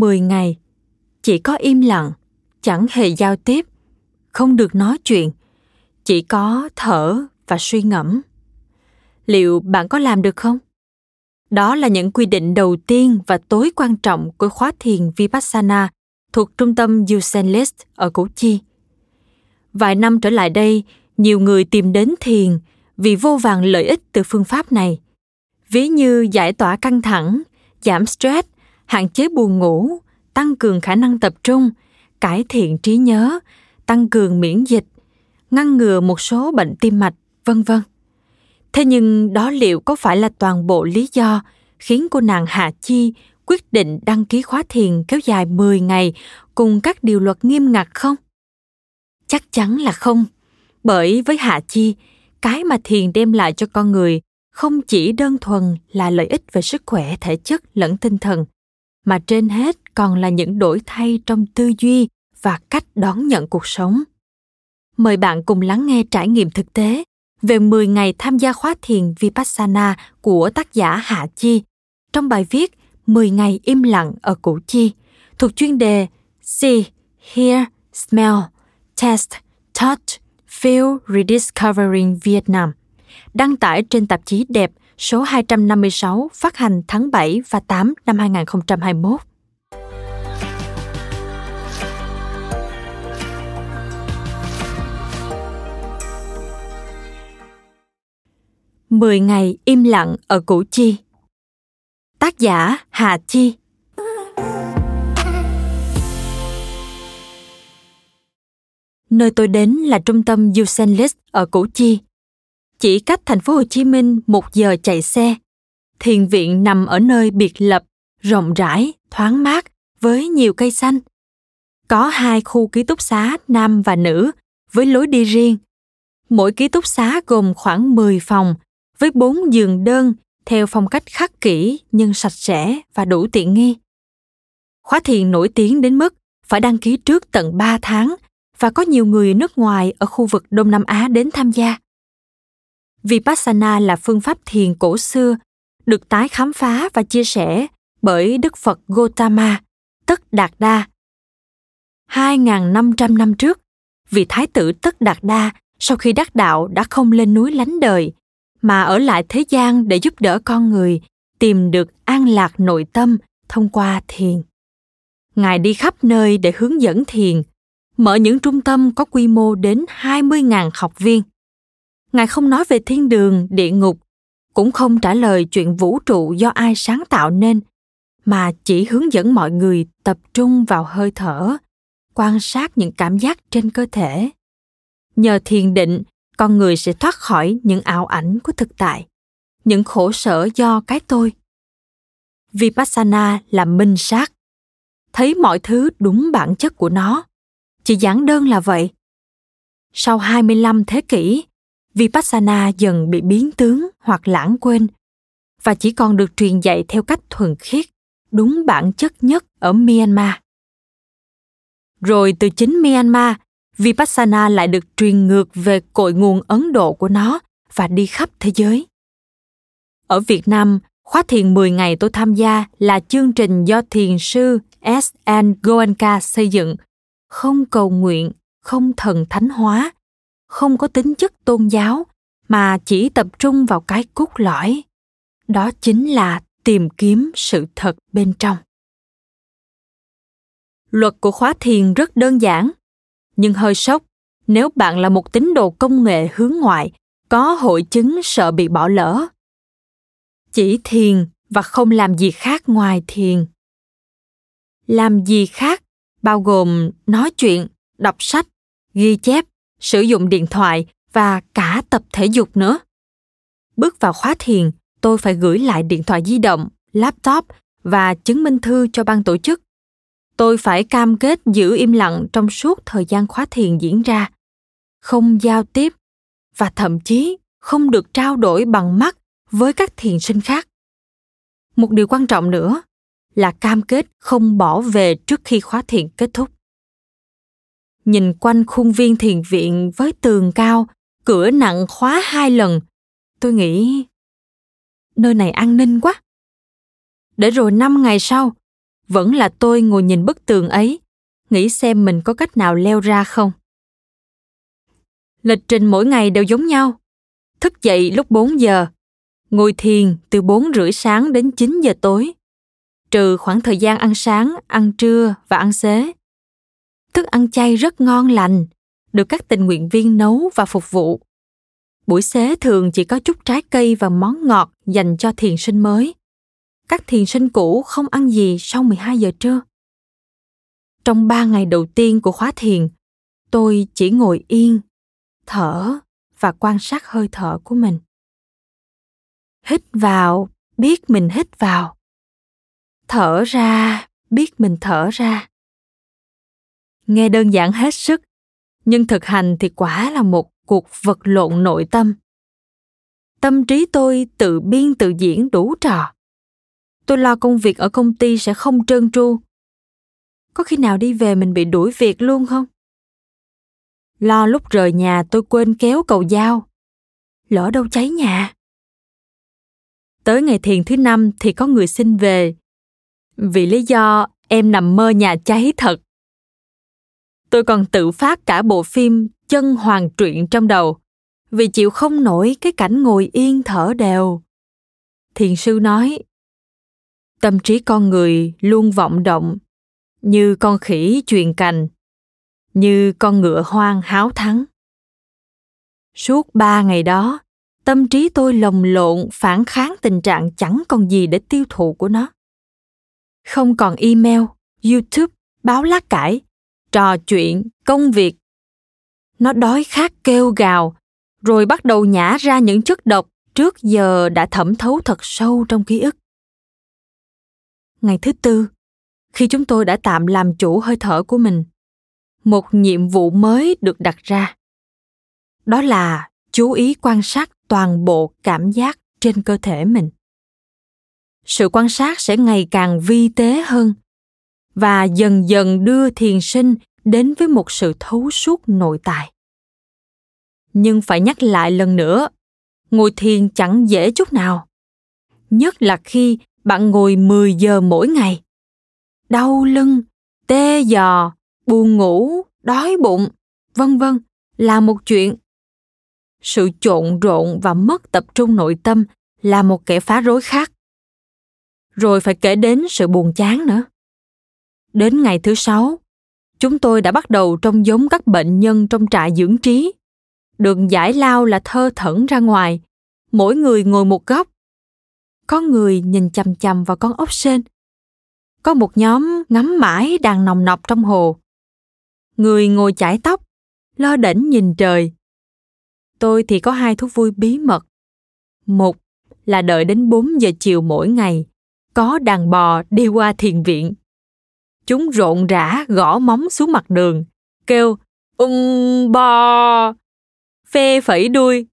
10 ngày, chỉ có im lặng, chẳng hề giao tiếp, không được nói chuyện, chỉ có thở và suy ngẫm. Liệu bạn có làm được không? Đó là những quy định đầu tiên và tối quan trọng của khóa thiền Vipassana thuộc trung tâm Yusenlist ở Củ Chi. Vài năm trở lại đây, nhiều người tìm đến thiền vì vô vàng lợi ích từ phương pháp này. Ví như giải tỏa căng thẳng, giảm stress hạn chế buồn ngủ, tăng cường khả năng tập trung, cải thiện trí nhớ, tăng cường miễn dịch, ngăn ngừa một số bệnh tim mạch, vân vân. Thế nhưng đó liệu có phải là toàn bộ lý do khiến cô nàng Hạ Chi quyết định đăng ký khóa thiền kéo dài 10 ngày cùng các điều luật nghiêm ngặt không? Chắc chắn là không, bởi với Hạ Chi, cái mà thiền đem lại cho con người không chỉ đơn thuần là lợi ích về sức khỏe thể chất lẫn tinh thần mà trên hết còn là những đổi thay trong tư duy và cách đón nhận cuộc sống. Mời bạn cùng lắng nghe trải nghiệm thực tế về 10 ngày tham gia khóa thiền Vipassana của tác giả Hạ Chi trong bài viết 10 ngày im lặng ở Củ Chi thuộc chuyên đề See, Hear, Smell, Test, Touch, Feel Rediscovering Vietnam đăng tải trên tạp chí Đẹp số 256 phát hành tháng 7 và 8 năm 2021. Mười ngày im lặng ở Củ Chi. Tác giả Hà Chi. Nơi tôi đến là trung tâm Usenlist ở Củ Chi, chỉ cách thành phố Hồ Chí Minh một giờ chạy xe. Thiền viện nằm ở nơi biệt lập, rộng rãi, thoáng mát với nhiều cây xanh. Có hai khu ký túc xá nam và nữ với lối đi riêng. Mỗi ký túc xá gồm khoảng 10 phòng với bốn giường đơn theo phong cách khắc kỷ nhưng sạch sẽ và đủ tiện nghi. Khóa thiền nổi tiếng đến mức phải đăng ký trước tận 3 tháng và có nhiều người nước ngoài ở khu vực Đông Nam Á đến tham gia. Vipassana là phương pháp thiền cổ xưa, được tái khám phá và chia sẻ bởi Đức Phật Gautama, Tất Đạt Đa. 2.500 năm trước, vị thái tử Tất Đạt Đa sau khi đắc đạo đã không lên núi lánh đời, mà ở lại thế gian để giúp đỡ con người tìm được an lạc nội tâm thông qua thiền. Ngài đi khắp nơi để hướng dẫn thiền, mở những trung tâm có quy mô đến 20.000 học viên – ngài không nói về thiên đường, địa ngục, cũng không trả lời chuyện vũ trụ do ai sáng tạo nên, mà chỉ hướng dẫn mọi người tập trung vào hơi thở, quan sát những cảm giác trên cơ thể. Nhờ thiền định, con người sẽ thoát khỏi những ảo ảnh của thực tại, những khổ sở do cái tôi. Vipassana là minh sát. Thấy mọi thứ đúng bản chất của nó, chỉ giản đơn là vậy. Sau 25 thế kỷ Vipassana dần bị biến tướng hoặc lãng quên và chỉ còn được truyền dạy theo cách thuần khiết, đúng bản chất nhất ở Myanmar. Rồi từ chính Myanmar, Vipassana lại được truyền ngược về cội nguồn Ấn Độ của nó và đi khắp thế giới. Ở Việt Nam, Khóa thiền 10 ngày tôi tham gia là chương trình do thiền sư S.N. Goenka xây dựng, không cầu nguyện, không thần thánh hóa, không có tính chất tôn giáo, mà chỉ tập trung vào cái cốt lõi. Đó chính là tìm kiếm sự thật bên trong. Luật của khóa thiền rất đơn giản, nhưng hơi sốc nếu bạn là một tín đồ công nghệ hướng ngoại, có hội chứng sợ bị bỏ lỡ. Chỉ thiền và không làm gì khác ngoài thiền. Làm gì khác bao gồm nói chuyện, đọc sách, ghi chép, sử dụng điện thoại và cả tập thể dục nữa. Bước vào khóa thiền, tôi phải gửi lại điện thoại di động, laptop và chứng minh thư cho ban tổ chức. Tôi phải cam kết giữ im lặng trong suốt thời gian khóa thiền diễn ra, không giao tiếp và thậm chí không được trao đổi bằng mắt với các thiền sinh khác. Một điều quan trọng nữa là cam kết không bỏ về trước khi khóa thiền kết thúc. Nhìn quanh khuôn viên thiền viện với tường cao, cửa nặng khóa hai lần, tôi nghĩ nơi này an ninh quá. Để rồi năm ngày sau, vẫn là tôi ngồi nhìn bức tường ấy, nghĩ xem mình có cách nào leo ra không. Lịch trình mỗi ngày đều giống nhau. Thức dậy lúc 4 giờ, ngồi thiền từ 4 rưỡi sáng đến 9 giờ tối, trừ khoảng thời gian ăn sáng, ăn trưa và ăn xế. Thức ăn chay rất ngon lành, được các tình nguyện viên nấu và phục vụ. Buổi xế thường chỉ có chút trái cây và món ngọt dành cho thiền sinh mới. Các thiền sinh cũ không ăn gì sau 12 giờ trưa. Trong ba ngày đầu tiên của khóa thiền, tôi chỉ ngồi yên, thở và quan sát hơi thở của mình. Hít vào, biết mình hít vào. Thở ra, biết mình thở ra. Nghe đơn giản hết sức, nhưng thực hành thì quả là một cuộc vật lộn nội tâm. Tâm trí tôi tự biên tự diễn đủ trò. Tôi lo công việc ở công ty sẽ không trơn tru. Có khi nào đi về mình bị đuổi việc luôn không? Lo lúc rời nhà tôi quên kéo cầu dao. Lỡ đâu cháy nhà. Tới ngày thiền thứ năm thì có người xin về. Vì lý do em nằm mơ nhà cháy thật tôi còn tự phát cả bộ phim chân hoàng truyện trong đầu, vì chịu không nổi cái cảnh ngồi yên thở đều. Thiền sư nói, tâm trí con người luôn vọng động, như con khỉ chuyền cành, như con ngựa hoang háo thắng. Suốt ba ngày đó, tâm trí tôi lồng lộn phản kháng tình trạng chẳng còn gì để tiêu thụ của nó. Không còn email, youtube, báo lá cải trò chuyện, công việc. Nó đói khát kêu gào, rồi bắt đầu nhả ra những chất độc trước giờ đã thẩm thấu thật sâu trong ký ức. Ngày thứ tư, khi chúng tôi đã tạm làm chủ hơi thở của mình, một nhiệm vụ mới được đặt ra. Đó là chú ý quan sát toàn bộ cảm giác trên cơ thể mình. Sự quan sát sẽ ngày càng vi tế hơn và dần dần đưa thiền sinh đến với một sự thấu suốt nội tại. Nhưng phải nhắc lại lần nữa, ngồi thiền chẳng dễ chút nào, nhất là khi bạn ngồi 10 giờ mỗi ngày. Đau lưng, tê giò buồn ngủ, đói bụng, vân vân, là một chuyện. Sự trộn rộn và mất tập trung nội tâm là một kẻ phá rối khác. Rồi phải kể đến sự buồn chán nữa đến ngày thứ sáu, chúng tôi đã bắt đầu trông giống các bệnh nhân trong trại dưỡng trí. Đường giải lao là thơ thẩn ra ngoài, mỗi người ngồi một góc. Có người nhìn chằm chằm vào con ốc sên. Có một nhóm ngắm mãi đang nòng nọc trong hồ. Người ngồi chải tóc, lo đỉnh nhìn trời. Tôi thì có hai thú vui bí mật. Một là đợi đến 4 giờ chiều mỗi ngày, có đàn bò đi qua thiền viện chúng rộn rã gõ móng xuống mặt đường kêu um bò phe phẩy đuôi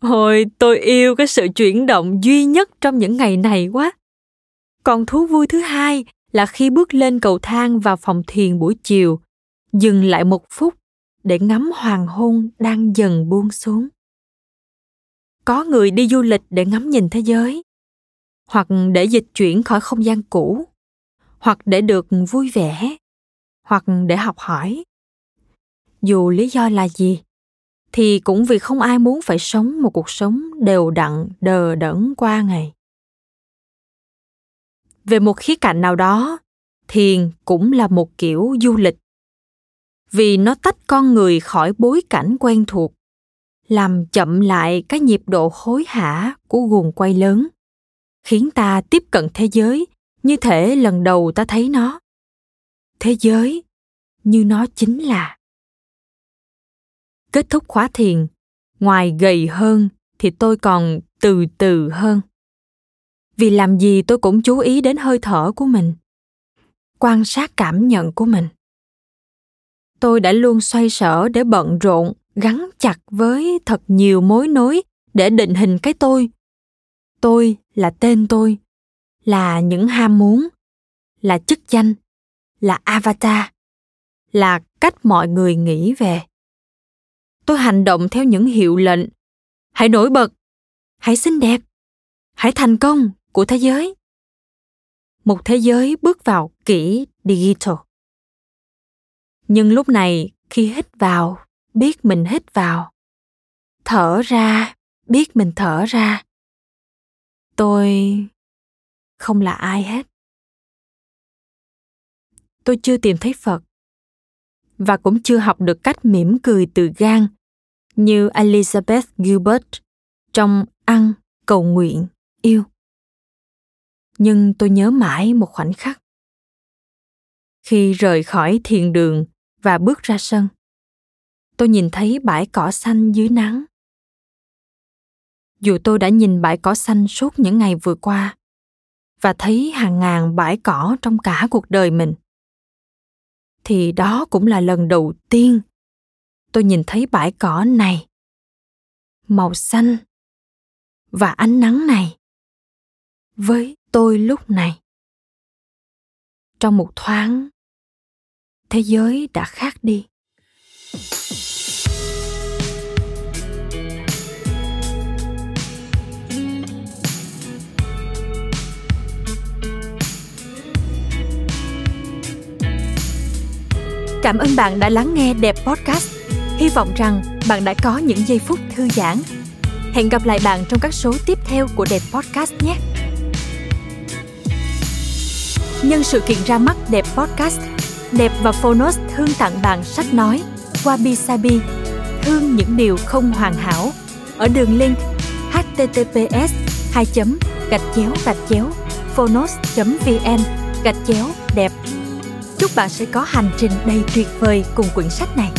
Hồi tôi yêu cái sự chuyển động duy nhất trong những ngày này quá. Còn thú vui thứ hai là khi bước lên cầu thang vào phòng thiền buổi chiều, dừng lại một phút để ngắm hoàng hôn đang dần buông xuống. Có người đi du lịch để ngắm nhìn thế giới. hoặc để dịch chuyển khỏi không gian cũ hoặc để được vui vẻ, hoặc để học hỏi. Dù lý do là gì, thì cũng vì không ai muốn phải sống một cuộc sống đều đặn, đờ đẫn qua ngày. Về một khía cạnh nào đó, thiền cũng là một kiểu du lịch. Vì nó tách con người khỏi bối cảnh quen thuộc, làm chậm lại cái nhịp độ hối hả của guồng quay lớn, khiến ta tiếp cận thế giới như thể lần đầu ta thấy nó. Thế giới, như nó chính là. Kết thúc khóa thiền. Ngoài gầy hơn, thì tôi còn từ từ hơn. Vì làm gì tôi cũng chú ý đến hơi thở của mình. Quan sát cảm nhận của mình. Tôi đã luôn xoay sở để bận rộn, gắn chặt với thật nhiều mối nối để định hình cái tôi. Tôi là tên tôi là những ham muốn, là chức danh, là avatar, là cách mọi người nghĩ về. Tôi hành động theo những hiệu lệnh. Hãy nổi bật. Hãy xinh đẹp. Hãy thành công của thế giới. Một thế giới bước vào kỹ digital. Nhưng lúc này, khi hít vào, biết mình hít vào. Thở ra, biết mình thở ra. Tôi không là ai hết. Tôi chưa tìm thấy phật, và cũng chưa học được cách mỉm cười từ gan như elizabeth gilbert trong ăn cầu nguyện yêu. Nhưng tôi nhớ mãi một khoảnh khắc khi rời khỏi thiền đường và bước ra sân. Tôi nhìn thấy bãi cỏ xanh dưới nắng. Dù tôi đã nhìn bãi cỏ xanh suốt những ngày vừa qua và thấy hàng ngàn bãi cỏ trong cả cuộc đời mình. Thì đó cũng là lần đầu tiên tôi nhìn thấy bãi cỏ này. Màu xanh và ánh nắng này với tôi lúc này. Trong một thoáng, thế giới đã khác đi. Cảm ơn bạn đã lắng nghe Đẹp Podcast. Hy vọng rằng bạn đã có những giây phút thư giãn. Hẹn gặp lại bạn trong các số tiếp theo của Đẹp Podcast nhé. Nhân sự kiện ra mắt Đẹp Podcast, Đẹp và Phonos thương tặng bạn sách nói Wabi Sabi, thương những điều không hoàn hảo ở đường link https 2 gạch chéo gạch chéo phonos vn gạch chéo đẹp chúc bạn sẽ có hành trình đầy tuyệt vời cùng quyển sách này.